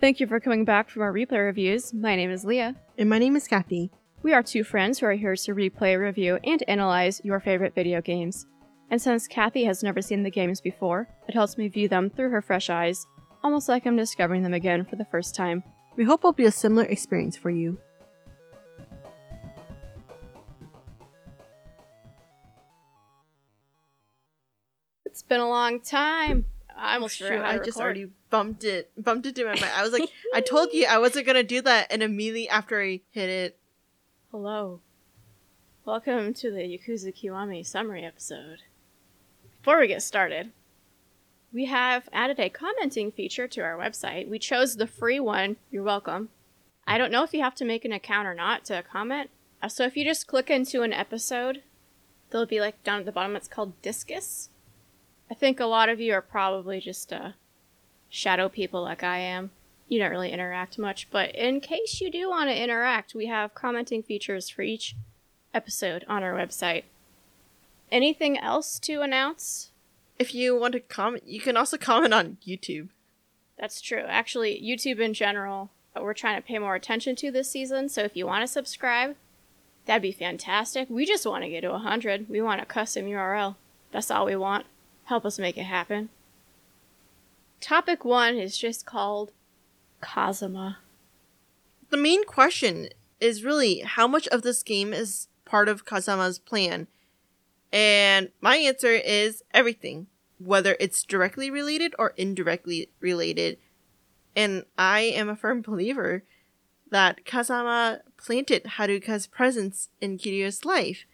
Thank you for coming back from our replay reviews. My name is Leah. And my name is Kathy. We are two friends who are here to replay, review, and analyze your favorite video games. And since Kathy has never seen the games before, it helps me view them through her fresh eyes, almost like I'm discovering them again for the first time. We hope it'll be a similar experience for you. It's been a long time. I almost Shoot, forgot. I to just record. already bumped it, bumped it to my mind. I was like, I told you I wasn't gonna do that, and immediately after I hit it, Hello. Welcome to the Yakuza Kiwami summary episode. Before we get started, we have added a commenting feature to our website. We chose the free one. You're welcome. I don't know if you have to make an account or not to comment. Uh, So if you just click into an episode, there'll be like down at the bottom, it's called Disqus. I think a lot of you are probably just uh, shadow people like I am you don't really interact much, but in case you do want to interact, we have commenting features for each episode on our website. Anything else to announce? if you want to comment, you can also comment on YouTube. That's true. Actually, YouTube in general, uh, we're trying to pay more attention to this season, so if you want to subscribe, that'd be fantastic. We just want to get to 100. We want a custom URL. That's all we want. Help us make it happen. Topic 1 is just called Kazuma. The main question is really how much of this game is part of Kazama's plan, and my answer is everything, whether it's directly related or indirectly related. And I am a firm believer that Kazama planted Haruka's presence in Kiryu's life.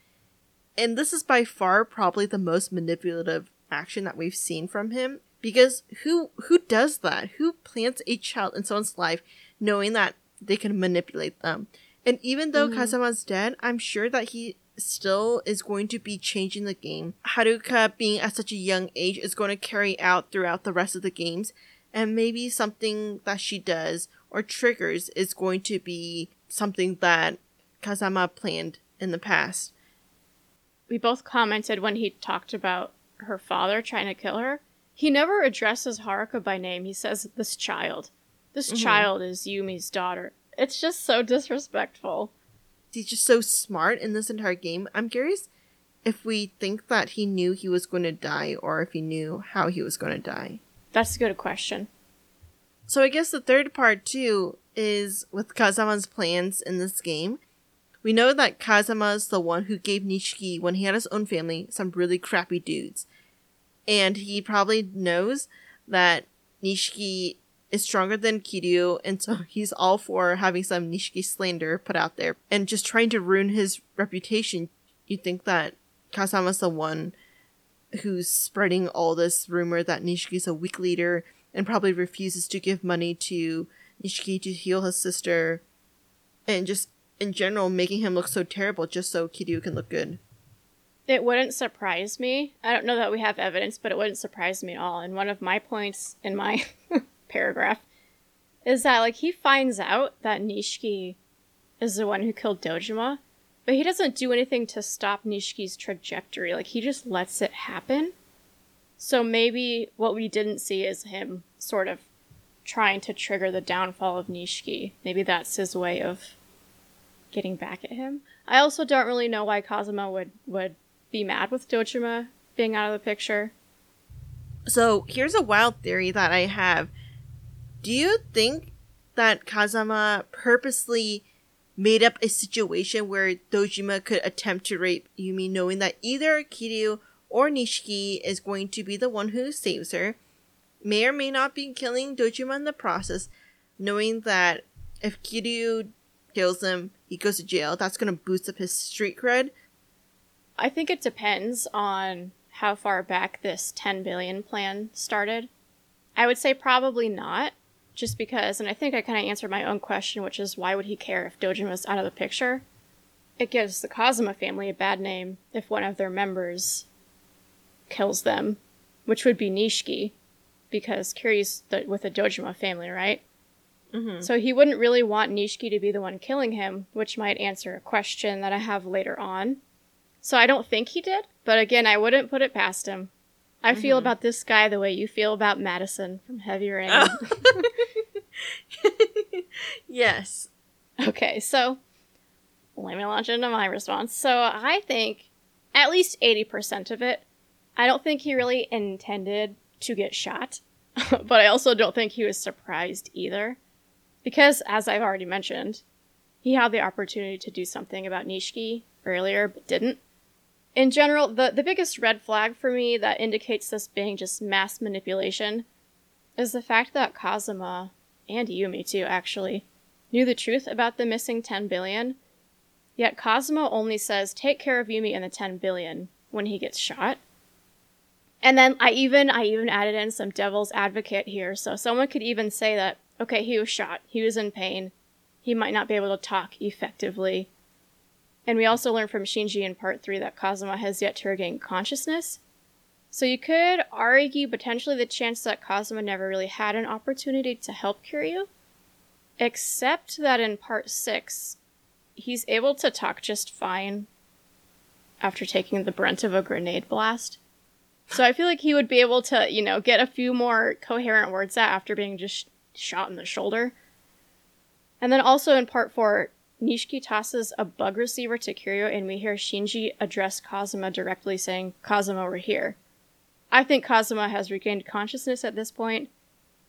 And this is by far probably the most manipulative action that we've seen from him because who who does that? Who plants a child in someone's life knowing that they can manipulate them? And even though Mhm. Kazama's dead, I'm sure that he still is going to be changing the game. Haruka being at such a young age is going to carry out throughout the rest of the games and maybe something that she does or triggers is going to be something that Kazama planned in the past. we both commented when he talked about her father trying to kill her. He never addresses Haruka by name. He says, This child. This Mhm. child is Yumi's daughter. It's just so disrespectful. He's just so smart in this entire game. I'm curious if we think that he knew he was going to die or if he knew how he was going to die. That's a good question. So I guess the third part too is with Kazama's plans in this game. We know that Kazama's the one who gave Nishiki, when he had his own family, some really crappy dudes. And he probably knows that Nishiki is stronger than Kiryu, and so he's all for having some Nishiki slander put out there and just trying to ruin his reputation. You think that Kazama's the one who's spreading all this rumor that Nishiki's a weak leader and probably refuses to give money to Nishiki to heal his sister, and just in general making him look so terrible just so Kiryu can look good. It wouldn't surprise me. I don't know that we have evidence, but it wouldn't surprise me at all. And one of my points in my paragraph is that, like, he finds out that Nishiki is the one who killed Dojima, but he doesn't do anything to stop Nishiki's trajectory. Like, he just lets it happen. So maybe what we didn't see is him sort of trying to trigger the downfall of Nishiki. Maybe that's his way of getting back at him. I also don't really know why Kazuma would would be mad with Dojima being out of the picture. So here's a wild theory that I have. Do you think that Kazama purposely made up a situation where Dojima could attempt to rape Yumi knowing that either Kiryu or Nishiki is going to be the one who saves her, may or may not be killing Dojima in the process, knowing that if Kiryu kills him, he goes to jail, that's going to boost up his street cred? I think it depends on how far back this 10 billion plan started. I would say probably not, just because, and I think I kind of answered my own question, which is why would he care if Dojima's out of the picture? It gives the Kazuma family a bad name if one of their members kills them, which would be Nishiki, because Kiryu's the, with the Dojima family, right? Mm-hmm. So he wouldn't really want Nishiki to be the one killing him, which might answer a question that I have later on. So I don't think he did, but again, I wouldn't put it past him. I feel Mhm. about this guy the way you feel about Madison from Heavy Rain. yes. Okay, so let me launch into my response. So I think at least 80% of it, I don't think he really intended to get shot, but I also don't think he was surprised either. Because, as I've already mentioned, he had the opportunity to do something about Nishiki earlier, but didn't. In general, the, the biggest red flag for me that indicates this being just mass manipulation is the fact that Kazuma, and Yumi too, actually, knew the truth about the missing 10 billion, yet Kazuma only says, take care of Yumi and the 10 billion when he gets shot. And then I even I even added in some devil's advocate here, so someone could even say that okay, he was shot, he was in pain, he might not be able to talk effectively. And we also learned from Shinji in part 3 that Kazuma has yet to regain consciousness. So you could argue potentially the chance that Kazuma never really had an opportunity to help Kiryu. Except that in part 6, he's able to talk just fine after taking the brunt of a grenade blast. So I feel like he would be able to, you know, get a few more coherent words out after being just shot in the shoulder. And then also in part four, Nishiki tosses a bug receiver to Kiryu, and we hear Shinji address Kazuma directly, saying, Kazuma, we're here. I think Kazuma has regained consciousness at this point,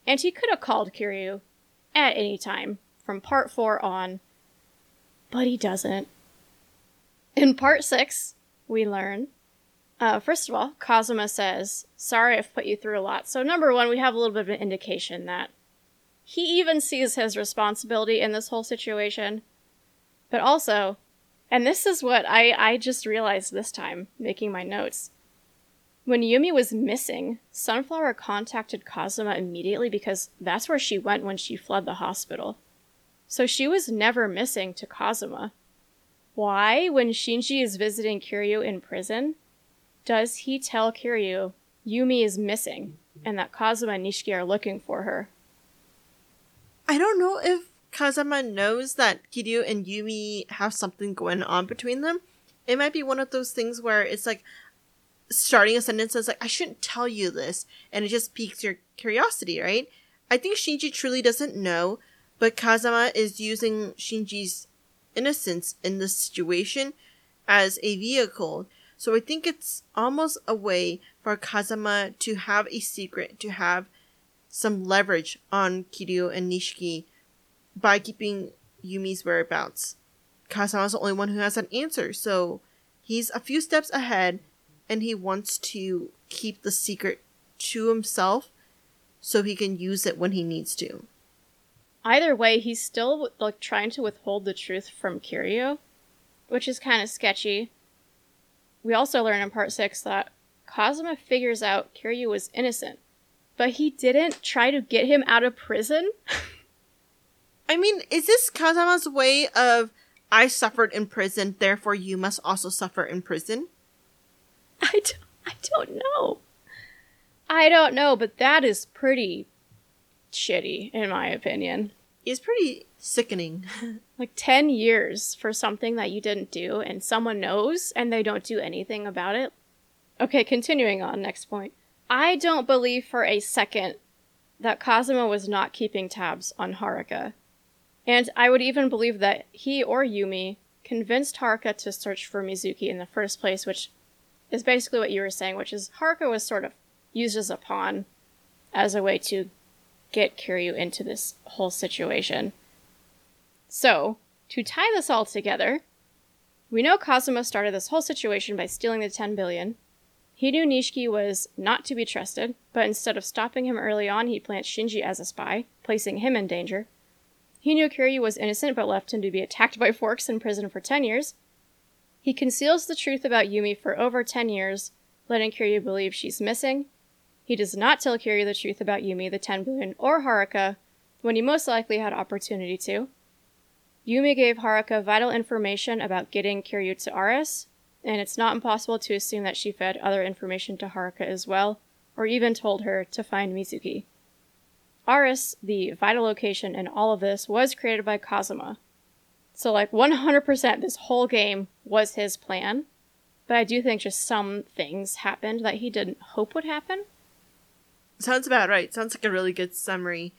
and he could have called Kiryu at any time from part four on, but he doesn't. In part six, we learn uh, first of all, Kazuma says, Sorry I've put you through a lot. So, number one, we have a little bit of an indication that he even sees his responsibility in this whole situation. But also, and this is what I, I just realized this time, making my notes. When Yumi was missing, Sunflower contacted Kazuma immediately because that's where she went when she fled the hospital. So she was never missing to Kazuma. Why, when Shinji is visiting Kiryu in prison, does he tell Kiryu Yumi is missing and that Kazuma and Nishiki are looking for her? I don't know if Kazuma knows that Kiryu and Yumi have something going on between them. It might be one of those things where it's like starting a sentence as like, I shouldn't tell you this, and it just piques your curiosity, right? I think Shinji truly doesn't know, but Kazuma is using Shinji's innocence in this situation as a vehicle so I think it's almost a way for Kazuma to have a secret, to have some leverage on Kiryu and Nishiki by keeping Yumi's whereabouts. Kazuma's the only one who has an answer, so he's a few steps ahead and he wants to keep the secret to himself so he can use it when he needs to. Either way, he's still like trying to withhold the truth from Kiryu, which is kind of sketchy we also learn in part six that Kazuma figures out Kiryu was innocent, but he didn't try to get him out of prison. I mean, is this Kazama's way of I suffered in prison, therefore you must also suffer in prison? I don't, I don't know. I don't know, but that is pretty shitty, in my opinion. It's pretty sickening. like 10 years for something that you didn't do and someone knows and they don't do anything about it. Okay, continuing on, next point. I don't believe for a second that Kazuma was not keeping tabs on Haruka. And I would even believe that he or Yumi convinced Haruka to search for Mizuki in the first place, which is basically what you were saying, which is Haruka was sort of used as a pawn as a way to get Kiryu into this whole situation. So, to tie this all together, we know Kazuma started this whole situation by stealing the 10 billion. He knew Nishiki was not to be trusted, but instead of stopping him early on, he plants Shinji as a spy, placing him in danger. He knew Kiryu was innocent but left him to be attacked by forks in prison for 10 years. He conceals the truth about Yumi for over 10 years, letting Kiryu believe she's missing, he does not tell Kiryu the truth about Yumi, the 10 billion, or Haruka when he most likely had opportunity to. Yumi gave Haruka vital information about getting Kiryu to Ares, and it's not impossible to assume that she fed other information to Haruka as well, or even told her to find Mizuki. Ares, the vital location in all of this, was created by Kazuma. So, like, 100% this whole game was his plan, but I do think just some things happened that he didn't hope would happen. Sounds about right. Sounds like a really good summary.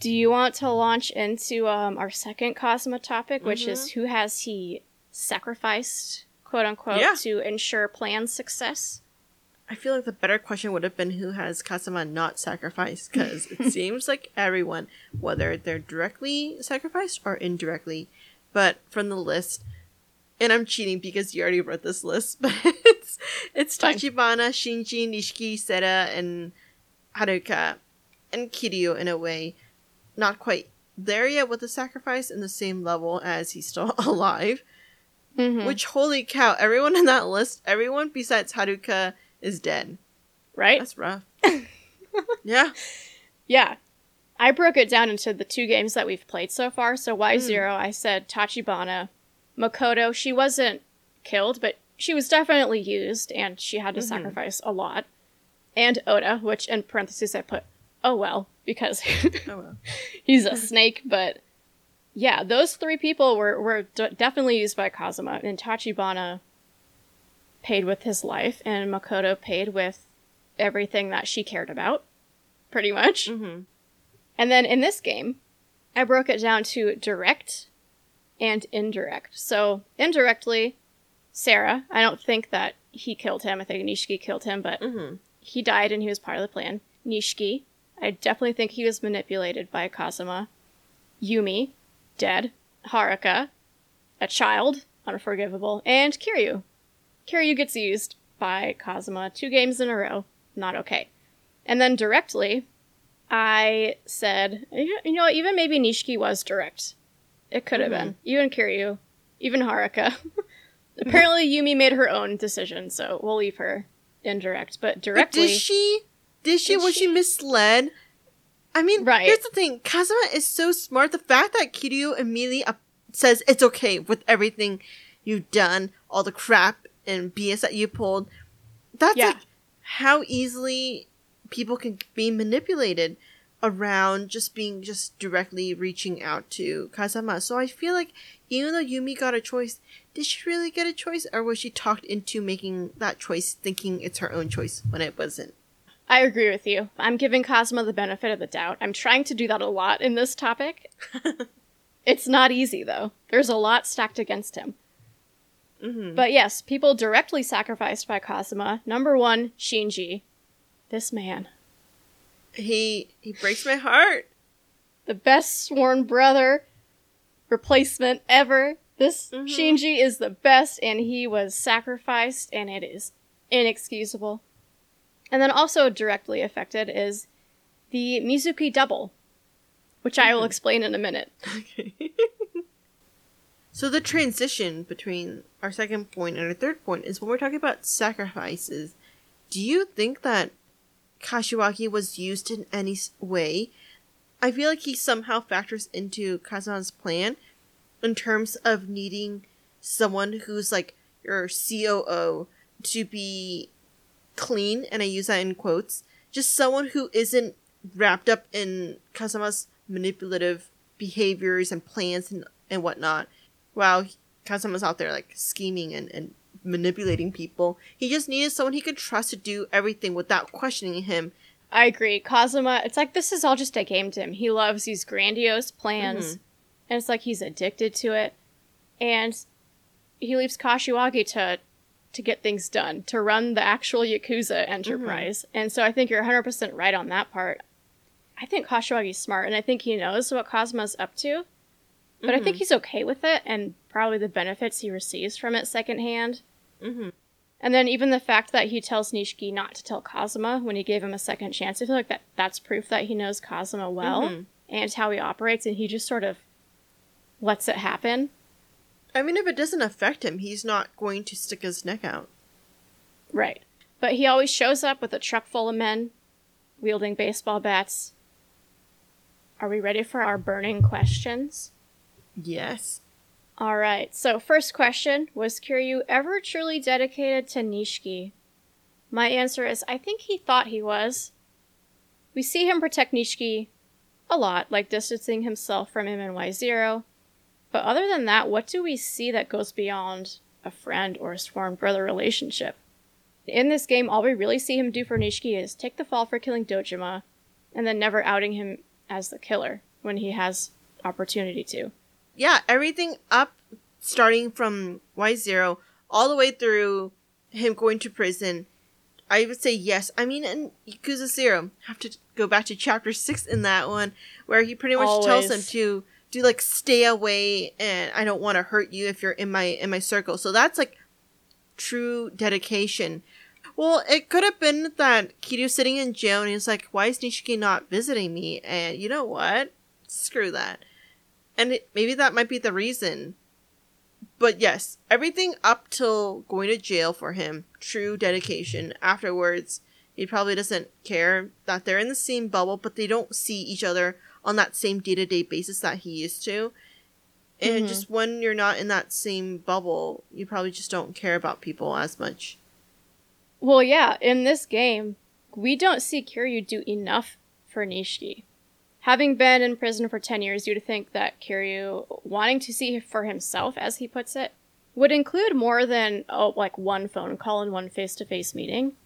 Do you want to launch into um, our second Kazama topic, which is who has he sacrificed, quote unquote, Yeah. to ensure plan success? I feel like the better question would have been who has Kazama not sacrificed, because it seems like everyone, whether they're directly sacrificed or indirectly. But from the list, and I'm cheating because you already wrote this list, but it's it's Fine. Tachibana, Shinji, Nishiki, Sera, and Haruka, and Kiryu in a way. Not quite there yet with the sacrifice in the same level as he's still alive. Mhm. Which holy cow, everyone in that list, everyone besides Haruka is dead. right? That's rough. yeah. Yeah. I broke it down into the two games that we've played so far. So Y0, I said Tachibana. Makoto, she wasn't killed, but she was definitely used, and she had to Mhm. sacrifice a lot. And Oda, which in parentheses I put, oh well, because Oh well. he's a snake, but yeah, those three people were, were d- definitely used by Kazuma, and Tachibana paid with his life, and Makoto paid with everything that she cared about, pretty much. Mm-hmm. And then in this game, I broke it down to direct and indirect. So, indirectly, Sera, I don't think that he killed him. I think Nishiki killed him, but Mm-hmm. he died and he was part of the plan. Nishiki, I definitely think he was manipulated by Kazuma. Yumi, dead. Haruka, a child, unforgivable. And Kiryu. Kiryu gets used by Kazuma two games in a row. Not okay. And then directly, I said, you know, what, even maybe Nishiki was direct. It could have Mhm. been. Even Kiryu, even Haruka. Apparently, Yumi made her own decision, so we'll leave her indirect. But But directly, did she? Did she? Did was she? she? misled? I mean, Right. here's the thing. Kazuma is so smart. The fact that Kiryu immediately says it's okay with everything you've done, all the crap and BS that you pulled, that's Yeah. like how easily people can be manipulated around just being just directly reaching out to Kazama. So I feel like even though Yumi got a choice, did she really get a choice or was she talked into making that choice thinking it's her own choice when it wasn't? I agree with you. I'm giving Kazama the benefit of the doubt. I'm trying to do that a lot in this topic. it's not easy, though. There's a lot stacked against him. Mm-hmm. But yes, people directly sacrificed by Kazuma. Number one, Shinji. This man. He he breaks my heart. The best sworn brother replacement ever. This Mhm. Shinji is the best, and he was sacrificed, and it is inexcusable. And then also directly affected is the Mizuki double, which I will Mhm. explain in a minute. Okay. so the transition between our second point and our third point is when we're talking about sacrifices. Do you think that Kashiwagi was used in any way? I feel like he somehow factors into Kazama's plan in terms of needing someone who's like your COO to be clean, and I use that in quotes. Just someone who isn't wrapped up in Kazuma's manipulative behaviors and plans and, and whatnot. While Kazuma's out there like scheming and, and manipulating people, he just needed someone he could trust to do everything without questioning him. I agree. Kazuma, it's like this is all just a game to him. He loves these grandiose plans, Mhm. and it's like he's addicted to it. And he leaves Kashiwagi to to get things done, to run the actual Yakuza enterprise. And so I think you're 100% right on that part. I think Kashiwagi's smart, and I think he knows what Kazama's up to. But I think he's okay with it, and probably the benefits he receives from it secondhand. Mm-hmm. And then even the fact that he tells Nishiki not to tell Kazuma when he gave him a second chance, I feel like that that's proof that he knows Kazuma well Mhm. and how he operates, and he just sort of lets it happen. I mean, if it doesn't affect him, he's not going to stick his neck out. Right. But he always shows up with a truck full of men wielding baseball bats. Are we ready for our burning questions? Yes. All right. So, first question Was Kiryu ever truly dedicated to Nishiki? My answer is I think he thought he was. We see him protect Nishiki a lot, like distancing himself from him in Y0. But other than that, what do we see that goes beyond a friend or a sworn brother relationship? In this game, all we really see him do for Nishiki is take the fall for killing Dojima, and then never outing him as the killer. when he has opportunity to. Yeah, everything up starting from Y Zero all the way through him going to prison. I would say yes. I mean, in Yakuza Zero, have to go back to chapter six in that one, where he pretty much tells him to do like stay away, and I don't want to hurt you if you're in my in my circle. So that's like true dedication. Well, it could have been that Kiryu's sitting in jail and he's like, why is Nishiki not visiting me? And you know what? Screw that. And it, maybe that might be the reason. But yes, everything up till going to jail for him, true dedication. Afterwards, he probably doesn't care that they're in the same bubble, but they don't see each other on that same day to day basis that he used to. And Mhm. just when you're not in that same bubble, you probably just don't care about people as much. Well, yeah, in this game, we don't see Kiryu do enough for Nishiki. Having been in prison for 10 years, you'd think that Kiryu, wanting to see for himself, as he puts it, would include more than, oh, like one phone call and one face to face meeting.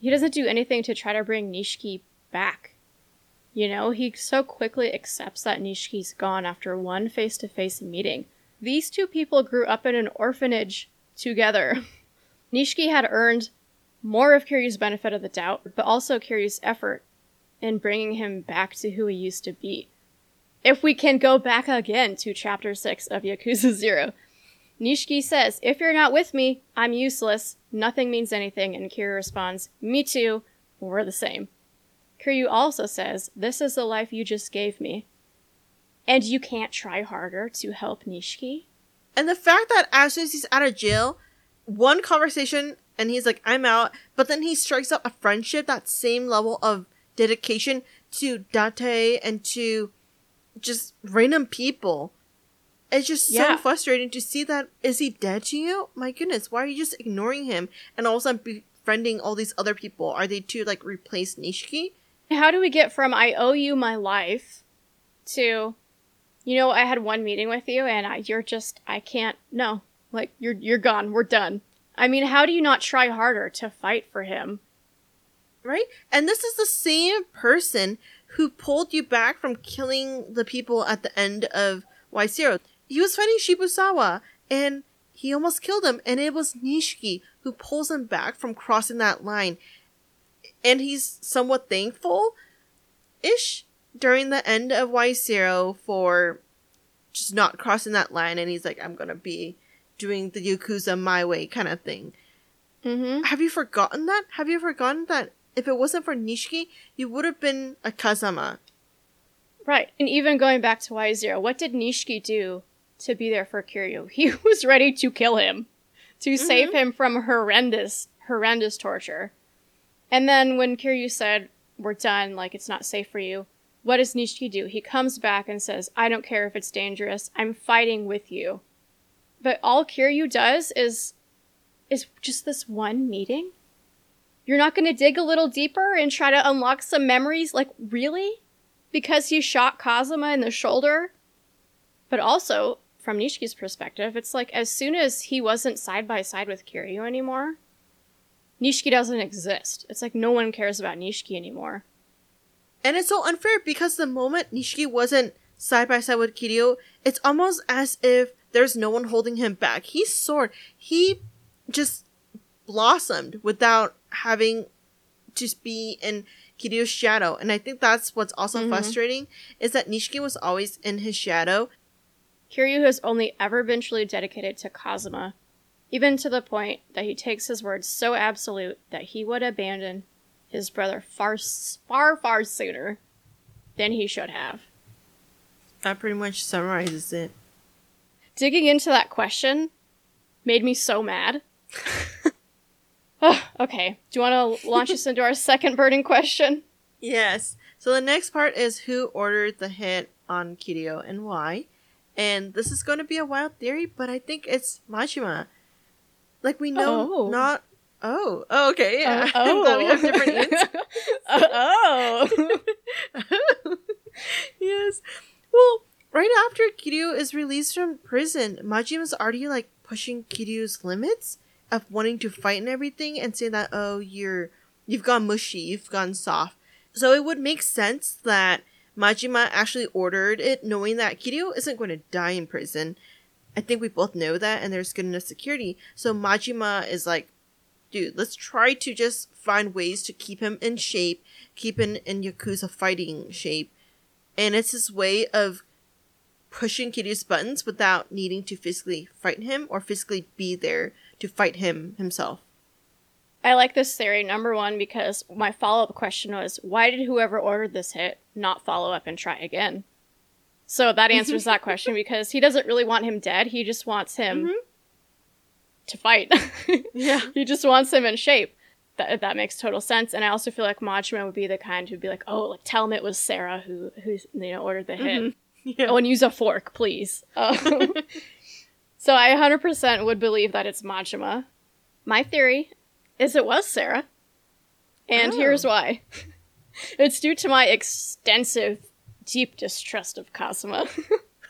He doesn't do anything to try to bring Nishiki back. You know, he so quickly accepts that Nishiki's gone after one face to face meeting. These two people grew up in an orphanage together. Nishiki had earned more of Kiryu's benefit of the doubt, but also Kiryu's effort in bringing him back to who he used to be. If we can go back again to chapter 6 of Yakuza 0, Nishiki says, If you're not with me, I'm useless. Nothing means anything. And Kiryu responds, Me too. We're the same. Kiryu also says, This is the life you just gave me. And you can't try harder to help Nishiki? And the fact that as soon as he's out of jail, one conversation and he's like, I'm out, but then he strikes up a friendship, that same level of dedication to Date and to just random people. It's just so frustrating to see that. Is he dead to you? My goodness, why are you just ignoring him and all of a sudden befriending all these other people? Are they to like replace Nishiki? How do we get from I owe you my life to, you know, I had one meeting with you and I, you're just I can't no like you're you're gone we're done. I mean, how do you not try harder to fight for him? right? And this is the same person who pulled you back from killing the people at the end of Y Zero. He was fighting Shibusawa and he almost killed him, and it was Nishiki who pulls him back from crossing that line. And he's somewhat thankful ish during the end of Y Zero for just not crossing that line, and he's like, I'm gonna be doing the Yakuza my way kind of thing Mm-hmm. have you forgotten that? Have you forgotten that if it wasn't for Nishiki, you would have been a Kazama? Right. And even going back to Y Zero, what did Nishiki do to be there for Kiryu? He was ready to kill him, to mm-hmm. save him from horrendous, horrendous torture. And then when Kiryu said, We're done, like it's not safe for you, what does Nishiki do? He comes back and says, I don't care if it's dangerous, I'm fighting with you. But all Kiryu does is is just this one meeting? You're not gonna dig a little deeper and try to unlock some memories? Like, really? because he shot Kazuma in the shoulder. But also, from Nishiki's perspective, it's like as soon as he wasn't side by side with Kiryu anymore, Nishiki doesn't exist. It's like no one cares about Nishiki anymore. And it's so unfair because the moment Nishiki wasn't side by side with Kiryu, it's almost as if there's no one holding him back. He soared. He just blossomed without having to be in Kiryu's shadow. And I think that's what's also Mhm. frustrating is that Nishiki was always in his shadow. Kiryu has only ever been truly dedicated to Kazuma, even to the point that he takes his words so absolute that he would abandon his brother far, far, far sooner than he should have. That pretty much summarizes it. digging into that question made me so mad. Ugh, okay, do you want to launch us into our second burning question? Yes. So the next part is who ordered the hit on Kiryu and why. And this is going to be a wild theory, but I think it's Majima. Like we know Oh. not. Oh, oh okay. Yeah. Uh, glad we have different answers. Uh, oh. yes. Well, right after Kiryu is released from prison, Majima's already like pushing Kiryu's limits of wanting to fight and everything and saying that, oh, you're you've gone mushy, you've gone soft. So it would make sense that Majima actually ordered it knowing that Kiryu isn't going to die in prison. I think we both know that and there's good enough security. So Majima is like, dude, let's try to just find ways to keep him in shape, keep him in Yakuza fighting shape. And it's his way of pushing Kiryu's buttons without needing to physically fight him or physically be there to fight him himself. I like this theory, number one, because my follow up question was why did whoever ordered this hit not follow up and try again? So that answers that question because he doesn't really want him dead. He just wants him Mhm. to fight. Yeah. he just wants him in shape. That, that makes total sense. And I also feel like Majima would be the kind who'd be like, oh, like, tell him it was Sera who, who you know, ordered the hit. Mhm. Yeah. Oh, and use a fork, please. Um, so I 100% would believe that it's Majima. My theory is it was Sera. And Oh. here's why. it's due to my extensive, deep distrust of Kazuma.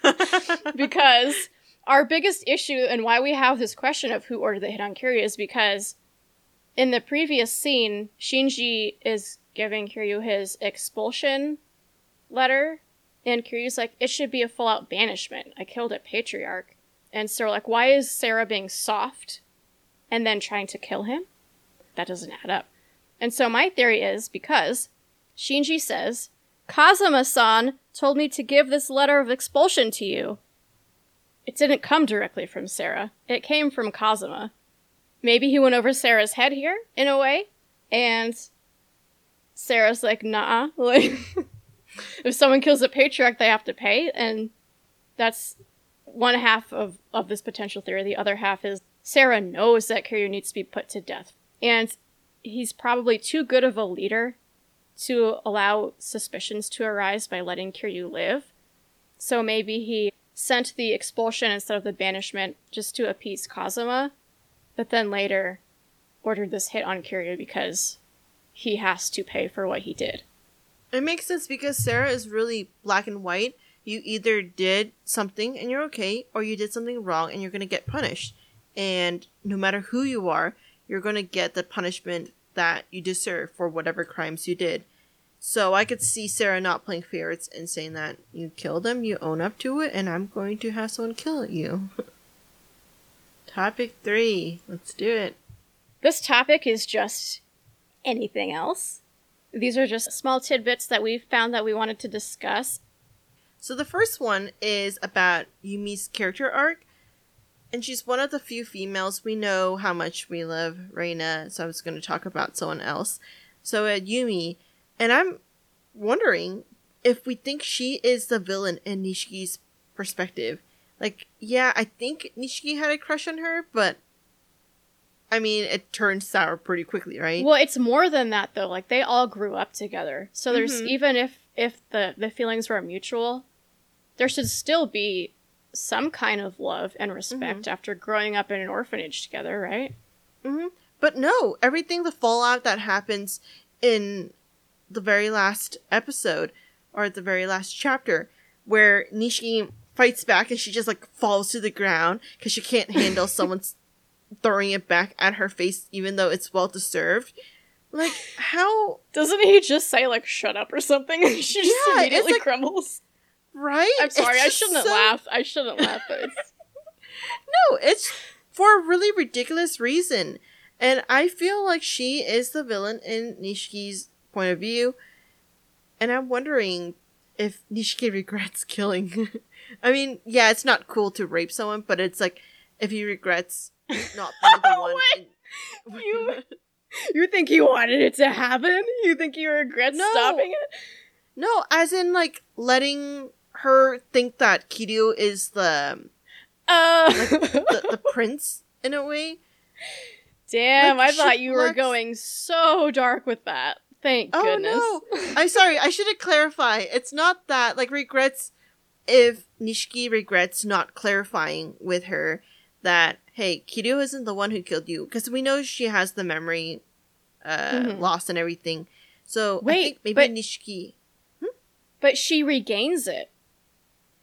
because our biggest issue and why we have this question of who ordered the hit on Kiryu is because in the previous scene, Shinji is giving Kiryu his expulsion letter, and Kiryu's like, it should be a full out banishment. I killed a patriarch. And so, like, why is Sera being soft and then trying to kill him? That doesn't add up. And so, my theory is because Shinji says, Kazuma san told me to give this letter of expulsion to you. It didn't come directly from Sera, it came from Kazuma. Maybe he went over Sera's head here, in a way, and Sera's like, nah. Like, if someone kills a patriarch, they have to pay, and that's one half of, of this potential theory. The other half is Sera knows that Kiryu needs to be put to death, and he's probably too good of a leader to allow suspicions to arise by letting Kiryu live. So maybe he sent the expulsion instead of the banishment just to appease Kazuma, but then later ordered this hit on Kiryu because he has to pay for what he did. It makes sense because Sera is really black and white. You either did something and you're okay, or you did something wrong and you're going to get punished. And no matter who you are, you're going to get the punishment that you deserve for whatever crimes you did. So I could see Sera not playing favorites and saying that you killed them, you own up to it, and I'm going to have someone kill you. Topic three. Let's do it. This topic is just anything else. These are just small tidbits that we found that we wanted to discuss. So the first one is about Yumi's character arc. And she's one of the few females we know how much we love Reina, so I was going to talk about someone else. So at Yumi, and I'm wondering if we think she is the villain in Nishiki's perspective. Like, yeah, I think Nishiki had a crush on her, but I mean, it turned sour pretty quickly, right? Well, it's more than that though. Like they all grew up together. So there's Mhm. even if if the the feelings were mutual, there should still be some kind of love and respect after growing up in an orphanage together, right? hmm But no, everything the fallout that happens in the very last episode or the very last chapter, where Nishiki fights back and she just like falls to the ground because she can't handle someone's throwing it back at her face, even though it's well deserved. Like how Doesn't he just say like "shut up" or something, and she just Yeah, immediately like- crumbles? Right? I'm sorry, I shouldn't so- laugh. I shouldn't laugh. But it's, No, it's for a really ridiculous reason. And I feel like she is the villain in Nishiki's point of view. And I'm wondering if Nishiki regrets killing. I mean, yeah, it's not cool to rape someone, but it's like if he regrets not being the oh, one. in- You- you think he wanted it to happen? You think he regrets No. stopping it? no, as in like letting her think that Kiryu is the Uh, the, the prince in a way. damn! like, I thought you were going so dark with that. Thank Oh goodness. no! I'm sorry. I should have clarified. It's not that like regrets. If Nishiki regrets not clarifying with her that hey, Kiryu isn't the one who killed you, because we know she has the memory uh, Mhm. loss and everything. So I Wait, think maybe but- Nishiki. But she regains it.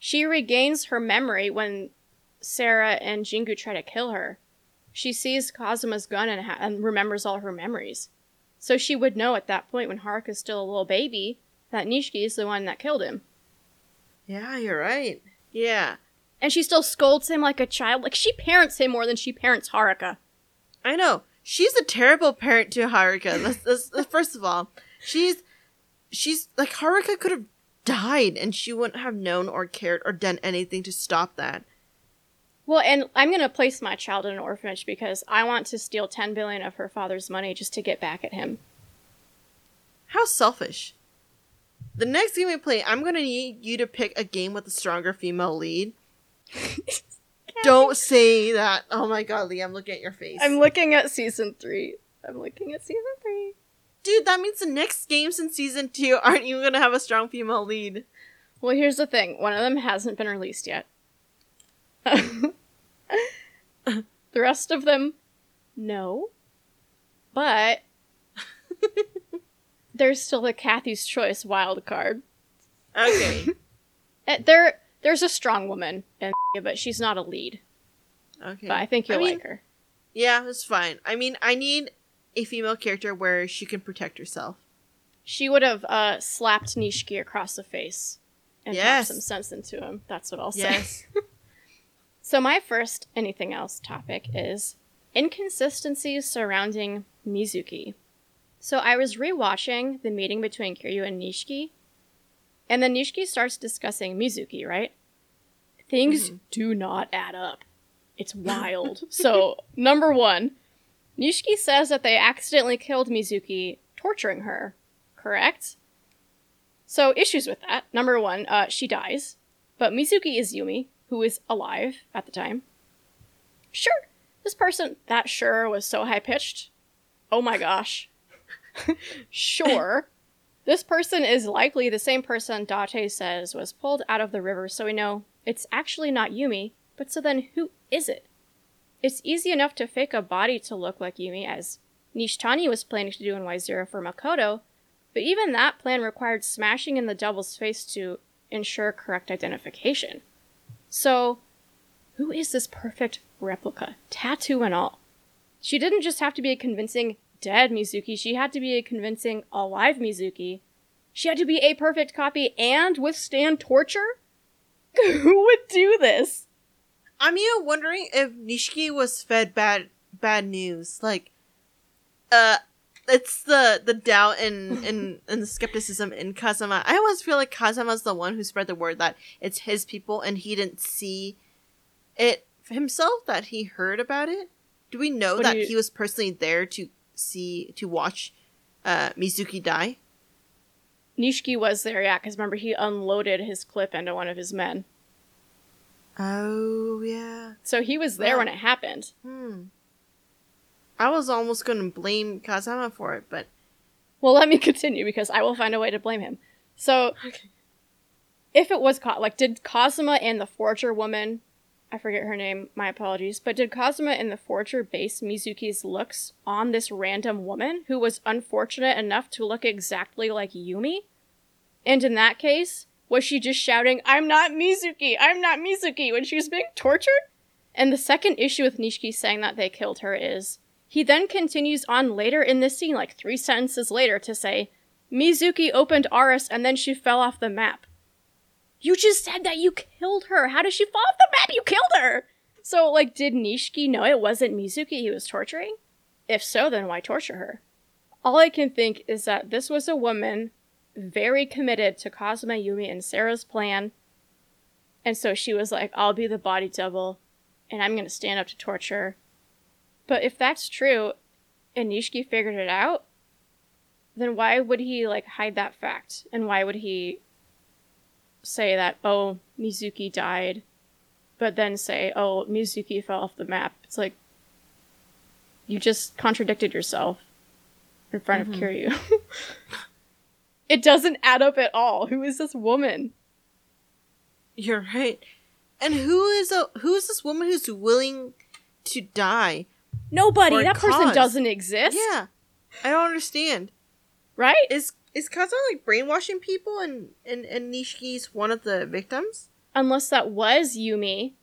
She regains her memory when Sera and Jingu try to kill her. She sees Kazuma's gun and, ha- and remembers all her memories. So she would know at that point when Haruka's still a little baby that Nishiki is the one that killed him. Yeah, you're right. Yeah. And she still scolds him like a child. Like, she parents him more than she parents Haruka. I know. She's a terrible parent to Haruka. That's, that's, that's- first of all, she's she's like Haruka could have died and she wouldn't have known or cared or done anything to stop that. Well, and I'm going to place my child in an orphanage because I want to steal 10 billion of her father's money just to get back at him. How selfish. The next game we play, I'm gonna need you to pick a game with a stronger female lead. Don't say that. Oh my god, Lee, I'm looking at your face. I'm looking at season 3. I'm looking at season 3. Dude, that means the next games in season two aren't even gonna have a strong female lead. Well, here's the thing. One of them hasn't been released yet. the rest of them, no. But there's still a Kathy's Choice wild card. Okay. Uh, There, there's a strong woman, in but she's not a lead. Okay. But I think you'll I mean, like her. Yeah, it's fine. I mean, I need a female character where she can protect herself. She would have uh, slapped Nishiki across the face and Yes. some sense into him. That's what I'll say. Yes. So my first anything else topic is inconsistencies surrounding Mizuki. So I was rewatching the meeting between Kiryu and Nishiki, and then Nishiki starts discussing Mizuki, right? Things do not add up. It's wild. so, number one, Nishiki says that they accidentally killed Mizuki, torturing her. Correct? So, issues with that. Number one, uh, she dies, but Mizuki is Yumi, who is alive at the time. Sure, this person, that sure was so high pitched. Oh my gosh. sure. This person is likely the same person Date says was pulled out of the river, so we know it's actually not Yumi, but so then who is it? It's easy enough to fake a body to look like Yumi, as Nishitani was planning to do in Y0 for Makoto, but even that plan required smashing in the double's face to ensure correct identification. So, who is this perfect replica, tattoo and all? She didn't just have to be a convincing dead Mizuki, she had to be a convincing alive Mizuki. She had to be a perfect copy and withstand torture? who would do this? I'm even wondering if Nishiki was fed bad bad news. Like, uh, it's the the doubt and and and the skepticism in Kazama. I almost feel like Kazama's the one who spread the word that it's his people, and he didn't see it himself. That he heard about it. Do we know What that you- he was personally there to see to watch uh Mizuki die? Nishiki was there, yeah, because remember he unloaded his clip into one of his men. Oh yeah. So he was there when it happened. Hmm. I was almost going to blame Kazama for it, but Well, let me continue because I will find a way to blame him. So, if it was Ka- like, did Kazuma and the Forger woman, I forget her name, my apologies, but did Kazuma and the Forger base Mizuki's looks on this random woman who was unfortunate enough to look exactly like Yumi? And in that case, was she just shouting, I'm not Mizuki, I'm not Mizuki, when she was being tortured? And the second issue with Nishiki saying that they killed her is he then continues on later in this scene, like three sentences later, to say, Mizuki opened Ares and then she fell off the map. You just said that you killed her. How did she fall off the map? You killed her! So, like, did Nishiki know it wasn't Mizuki he was torturing? If so, then why torture her? All I can think is that this was a woman very committed to Kazuma Yumi and Sera's plan. And so she was like, I'll be the body double and I'm going to stand up to torture. But if that's true and Nishiki figured it out, then why would he like hide that fact? And why would he say that, oh, Mizuki died, but then say, oh, Mizuki fell off the map? It's like, you just contradicted yourself in front Mhm. of Kiryu. it doesn't add up at all. Who is this woman? You're right. And who is a who is this woman who's willing to die? Nobody. That person doesn't exist. Yeah, I don't understand. Right? Is is Kazama like brainwashing people and and and Nishiki's one of the victims? unless that was Yumi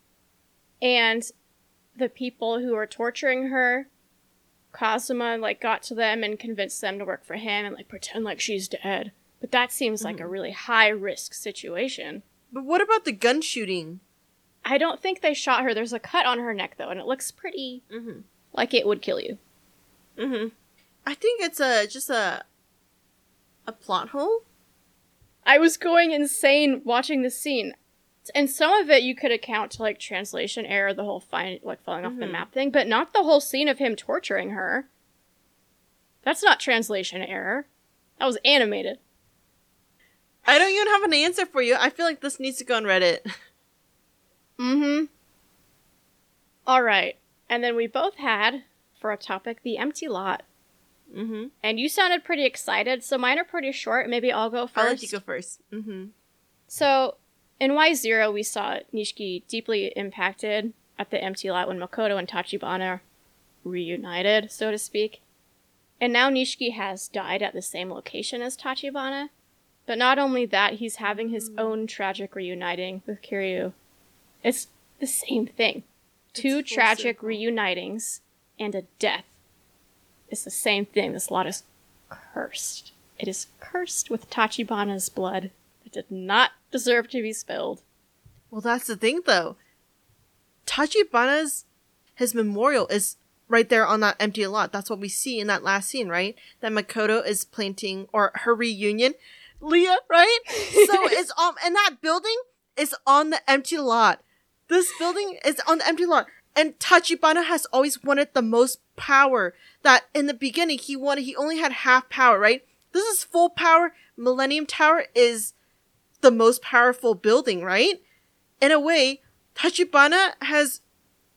and the people who were torturing her Kazuma like got to them and convinced them to work for him and like pretend like she's dead But that seems like a Mhm. really high risk situation. But what about the gun shooting? I don't think they shot her. There's a cut on her neck though, and it looks pretty Mm-hmm. like it would kill you. Mm-hmm. I think it's a just a a plot hole. I was going insane watching this scene. And some of it you could account to like translation error, the whole fine like falling off the Mhm. map thing, but not the whole scene of him torturing her. That's not translation error. That was animated. I don't even have an answer for you. I feel like this needs to go on Reddit. Mm-hmm. All right. And then we both had, for a topic, the empty lot. Mm-hmm. And you sounded pretty excited, so mine are pretty short. Maybe I'll go 1st I'll let you go 1st Mm-hmm. So, in Y0, we saw Nishiki deeply impacted at the empty lot when Makoto and Tachibana reunited, so to speak. And now Nishiki has died at the same location as Tachibana. But not only that, he's having his own tragic reuniting with Kiryu. It's the same thing. Two It's full tragic circle. reunitings and a death. It's the same thing. This lot is cursed. It is cursed with Tachibana's blood. that did not deserve to be spilled. Well, that's the thing, though. Tachibana's his memorial is right there on that empty lot. That's what we see in that last scene, right? That Makoto is planting or her reunion. Leah, right? So it's um and that building is on the empty lot. This building is on the empty lot. And Tachibana has always wanted the most power. That in the beginning he wanted he only had half power, right? This is full power. Millennium Tower is the most powerful building, right? In a way, Tachibana has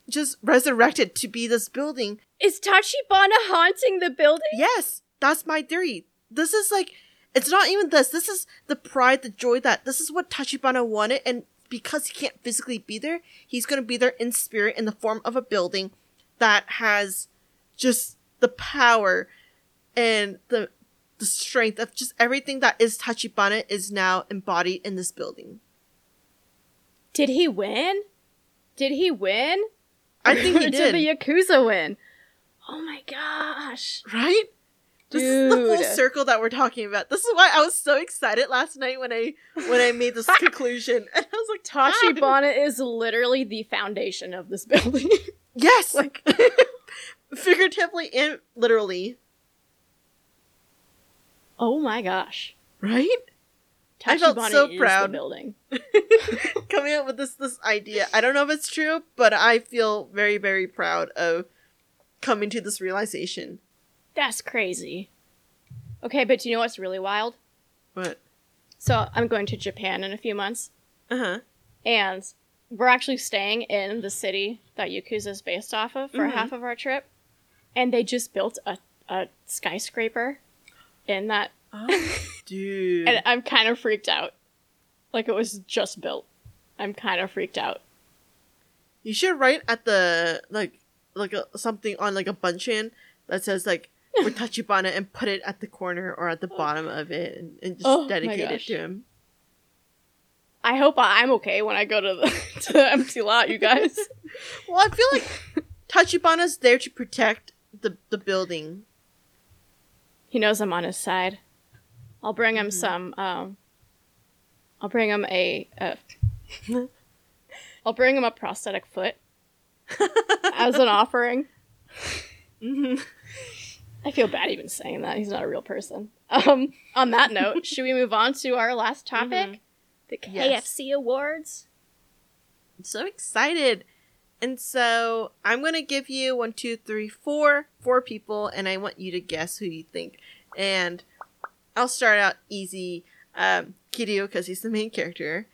just resurrected to be this building. Is Tachibana haunting the building? Yes, that's my theory. This is like, it's not even this. This is the pride, the joy that this is what Tachibana wanted. And because he can't physically be there, he's going to be there in spirit in the form of a building that has just the power and the the strength of just everything that is Tachibana is now embodied in this building. Did he win? Did he win? I think he did. Did the Yakuza win? Oh my gosh. Right? This is the full circle that we're talking about. This is why I was so excited last night when I when I made this conclusion. And I was like, Tashi Tachibana is literally the foundation of this building. Yes, like figuratively and literally, oh my gosh. right? I Tachibana felt so is proud. the building. Coming up with this this idea. I don't know if it's true, but I feel very very proud of coming to this realization. That's crazy. Okay, but do you know what's really wild? What? So I'm going to Japan in a few months, Uh huh. and we're actually staying in the city that Yakuza is based off of for Mhm. half of our trip. And they just built a, a skyscraper in that Oh, dude. and I'm kind of freaked out. Like it was just built. I'm kind of freaked out. You should write at the like like a, something on like a bunchin that says like for Tachibana and put it at the corner or at the bottom of it and, and just Oh dedicate it to him. I hope I'm okay when I go to the to the empty lot, you guys. Well, I feel like Tachibana's there to protect the the building. he knows I'm on his side. I'll bring him Mhm. some. Um, I'll bring him a. I'll bring him a prosthetic foot as an offering. hmm I feel bad even saying that. He's not a real person. Um, on that note, should we move on to our last topic? Mhm. The Yes. KFC Awards. I'm so excited. And so I'm gonna give you one, two, three, four, four people, and I want you to guess who you think. And I'll start out easy. Um, Kiryu because he's the main character.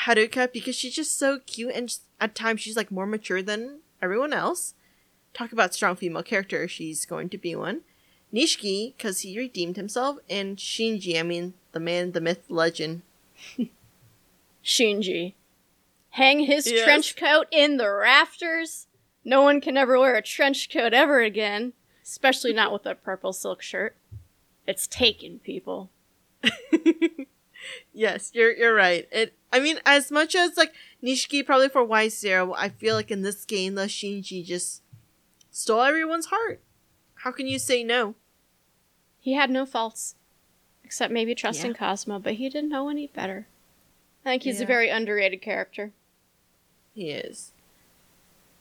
Haruka because she's just so cute, and at times she's like more mature than everyone else. Talk about strong female character. She's going to be one. Nishiki because he redeemed himself, and Shinji. I mean, the man, the myth, legend. Shinji. Hang his Yes. trench coat in the rafters. No one can ever wear a trench coat ever again, especially not with a purple silk shirt. It's taken, people. yes, you're you're right. It I mean, as much as like Nishiki probably for Y Zero, I feel like in this game the Shinji just stole everyone's heart. How can you say no? He had no faults, except maybe trusting Yeah. Cosmo, but he didn't know any better. I think he's a very underrated character. He is.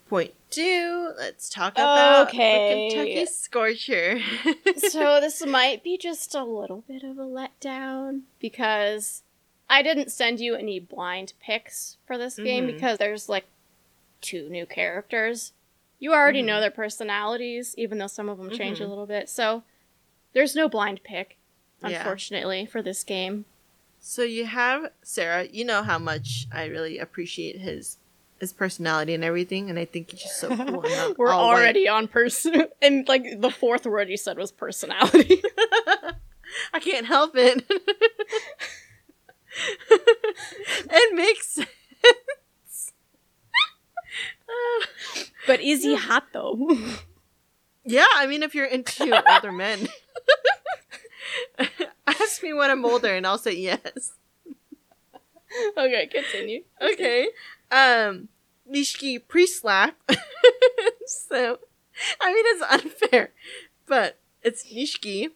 Point two. Let's talk about Okay. the Kentucky Scorcher. so this might be just a little bit of a letdown because I didn't send you any blind picks for this game Mhm. because there's like two new characters. You already Mhm. know their personalities, even though some of them change a Mhm. little bit. So there's no blind pick, Yeah. unfortunately, for this game. So you have Sera. You know how much I really appreciate his his personality and everything, and I think he's just so cool. We're already on person, and like the fourth word you said was personality. I can't help it. it makes sense. Uh, but is he hot though? yeah, I mean, if you're into older men, ask me when I'm older, and I'll say yes. okay, continue. Okay. Um, Nishiki pre-slap. so, I mean, it's unfair, but it's Nishiki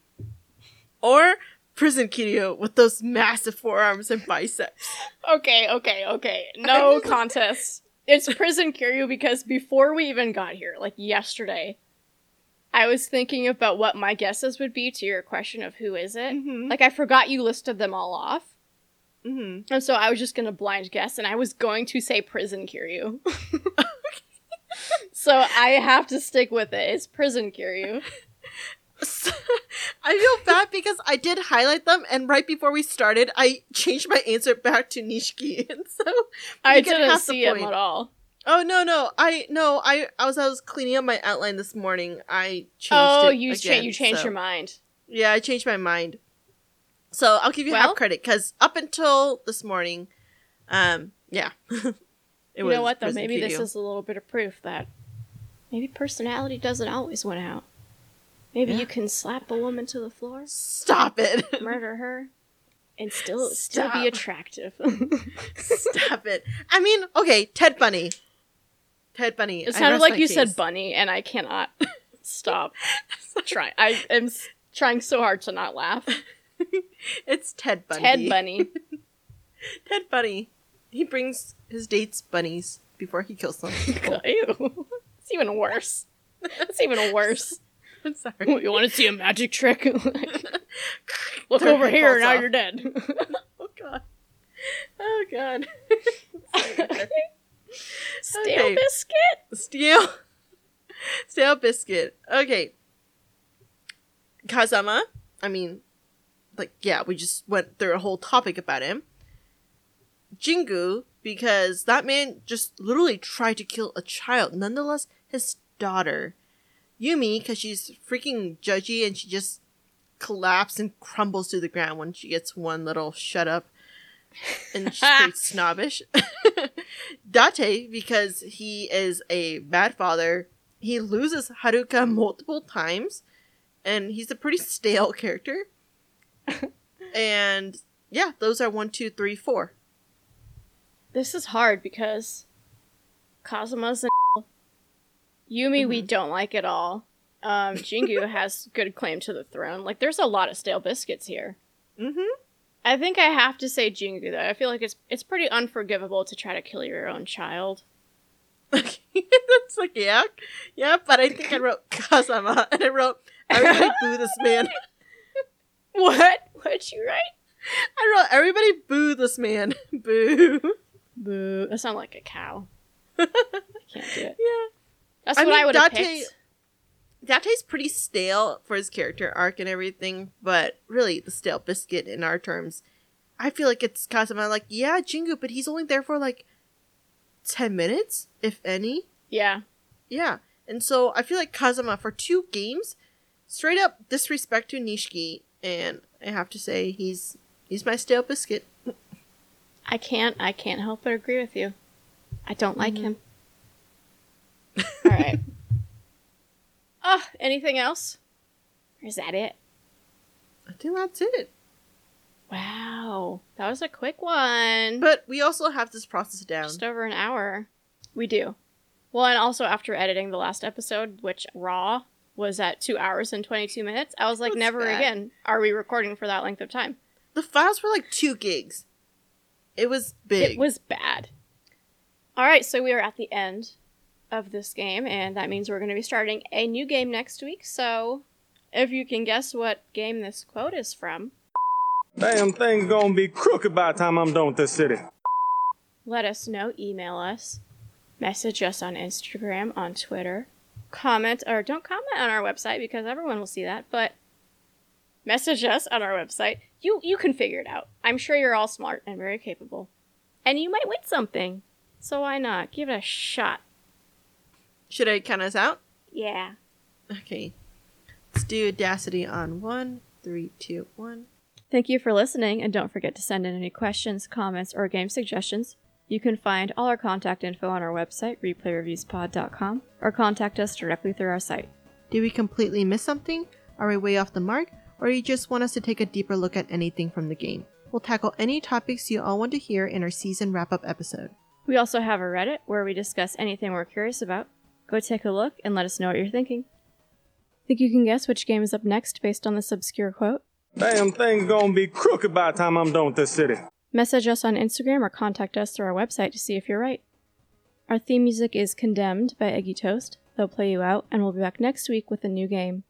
or Prison Kiryu with those massive forearms and biceps. Okay, okay, okay. No contest. It's Prison Kiryu because before we even got here, like yesterday, I was thinking about what my guesses would be to your question of who is it. Mm-hmm. Like I forgot you listed them all off. Mm-hmm. And so I was just gonna blind guess and I was going to say Prison Kiryu. so I have to stick with it. It's Prison Kiryu. I feel bad because I did highlight them, and right before we started, I changed my answer back to Nishiki, and so I didn't see him at all. oh no no I no I I was I was cleaning up my outline this morning. I changed Oh, it you again, cha- you changed so- your mind. Yeah, I changed my mind. So I'll give you Well- half credit because up until this morning, um, yeah, it you know what though? Maybe this is a little bit of proof that maybe personality doesn't always win out. Maybe Yeah. you can slap a woman to the floor, Stop it! murder her, and still still be attractive. Stop it! I mean, okay, Ted Bunny. Ted Bunny. it sounded like you case. said bunny, and I cannot stop trying. I am s- trying so hard to not laugh. It's Ted Bundy. Ted Bunny. Ted Bunny. He brings his dates bunnies before he kills them. Ew. It's even worse. It's even worse. I'm sorry. You want to see a magic trick? Look over here, now off. you're dead. Oh god. Oh god. Stale Okay. biscuit. Stale. Stale biscuit. Okay. Kazama. I mean, like, yeah, we just went through a whole topic about him. Jingu, because that man just literally tried to kill a child, nonetheless, his daughter. Yumi, because she's freaking judgy and she just collapses and crumbles to the ground when she gets one little shut up. And she's snobbish. Date, because he is a bad father, he loses Haruka multiple times, and he's a pretty stale character. and yeah, those are one, two, three, four. This is hard because Kazama's an Yumi we don't like at all. Um, Jingu has good claim to the throne. Like there's a lot of stale biscuits here. Mm-hmm. I think I have to say Jingu though. I feel like it's it's pretty unforgivable to try to kill your own child. That's like yeah, yeah. But I think I wrote Kazama, and I wrote everybody boo this man. What? What'd you write? I wrote everybody boo this man. boo. Boo. That sounds like a cow. I can't do it. Yeah. That's I what I mean, would have Date- picked. Date's pretty stale for his character arc and everything, but really the stale biscuit in our terms. I feel like it's Kazama like, yeah, Jingu, but he's only there for like ten minutes, if any. Yeah. Yeah. And so I feel like Kazama for two games, straight up disrespect to Nishiki, and I have to say he's he's my stale biscuit. I can't I can't help but agree with you. I don't like Mhm. him. All right. Oh, anything else? Or is that it? I think that's it. Wow. That was a quick one. But we also have this process down. Just over an hour. We do. Well, and also after editing the last episode, which raw, was at two hours and 22 minutes. I was like, That's never bad. again are we recording for that length of time. The files were like two gigs. It was big. It was bad. All right, so we are at the end of this game, and that means we're going to be starting a new game next week. So, if you can guess what game this quote is from, Damn thing's gonna be crooked by the time I'm done with this city. let us know. Email us, message us on Instagram, on Twitter, comment, or don't comment on our website because everyone will see that, but message us on our website. You you can figure it out. I'm sure you're all smart and very capable. And you might win something. So why not? Give it a shot. Should I count us out? Yeah. Okay. Let's do Audacity on one, three, two, one. Thank you for listening, and don't forget to send in any questions, comments, or game suggestions. You can find all our contact info on our website, replayreviewspod.com, or contact us directly through our site. Did we completely miss something? Are we way off the mark? Or you just want us to take a deeper look at anything from the game? We'll tackle any topics you all want to hear in our season wrap up episode. We also have a Reddit where we discuss anything we're curious about. Go take a look and let us know what you're thinking. Think you can guess which game is up next based on this obscure quote? Damn thing's gonna be crooked by the time I'm done with this city. Message us on Instagram or contact us through our website to see if you're right. Our theme music is Condemned by Eggy Toast. They'll play you out, and we'll be back next week with a new game.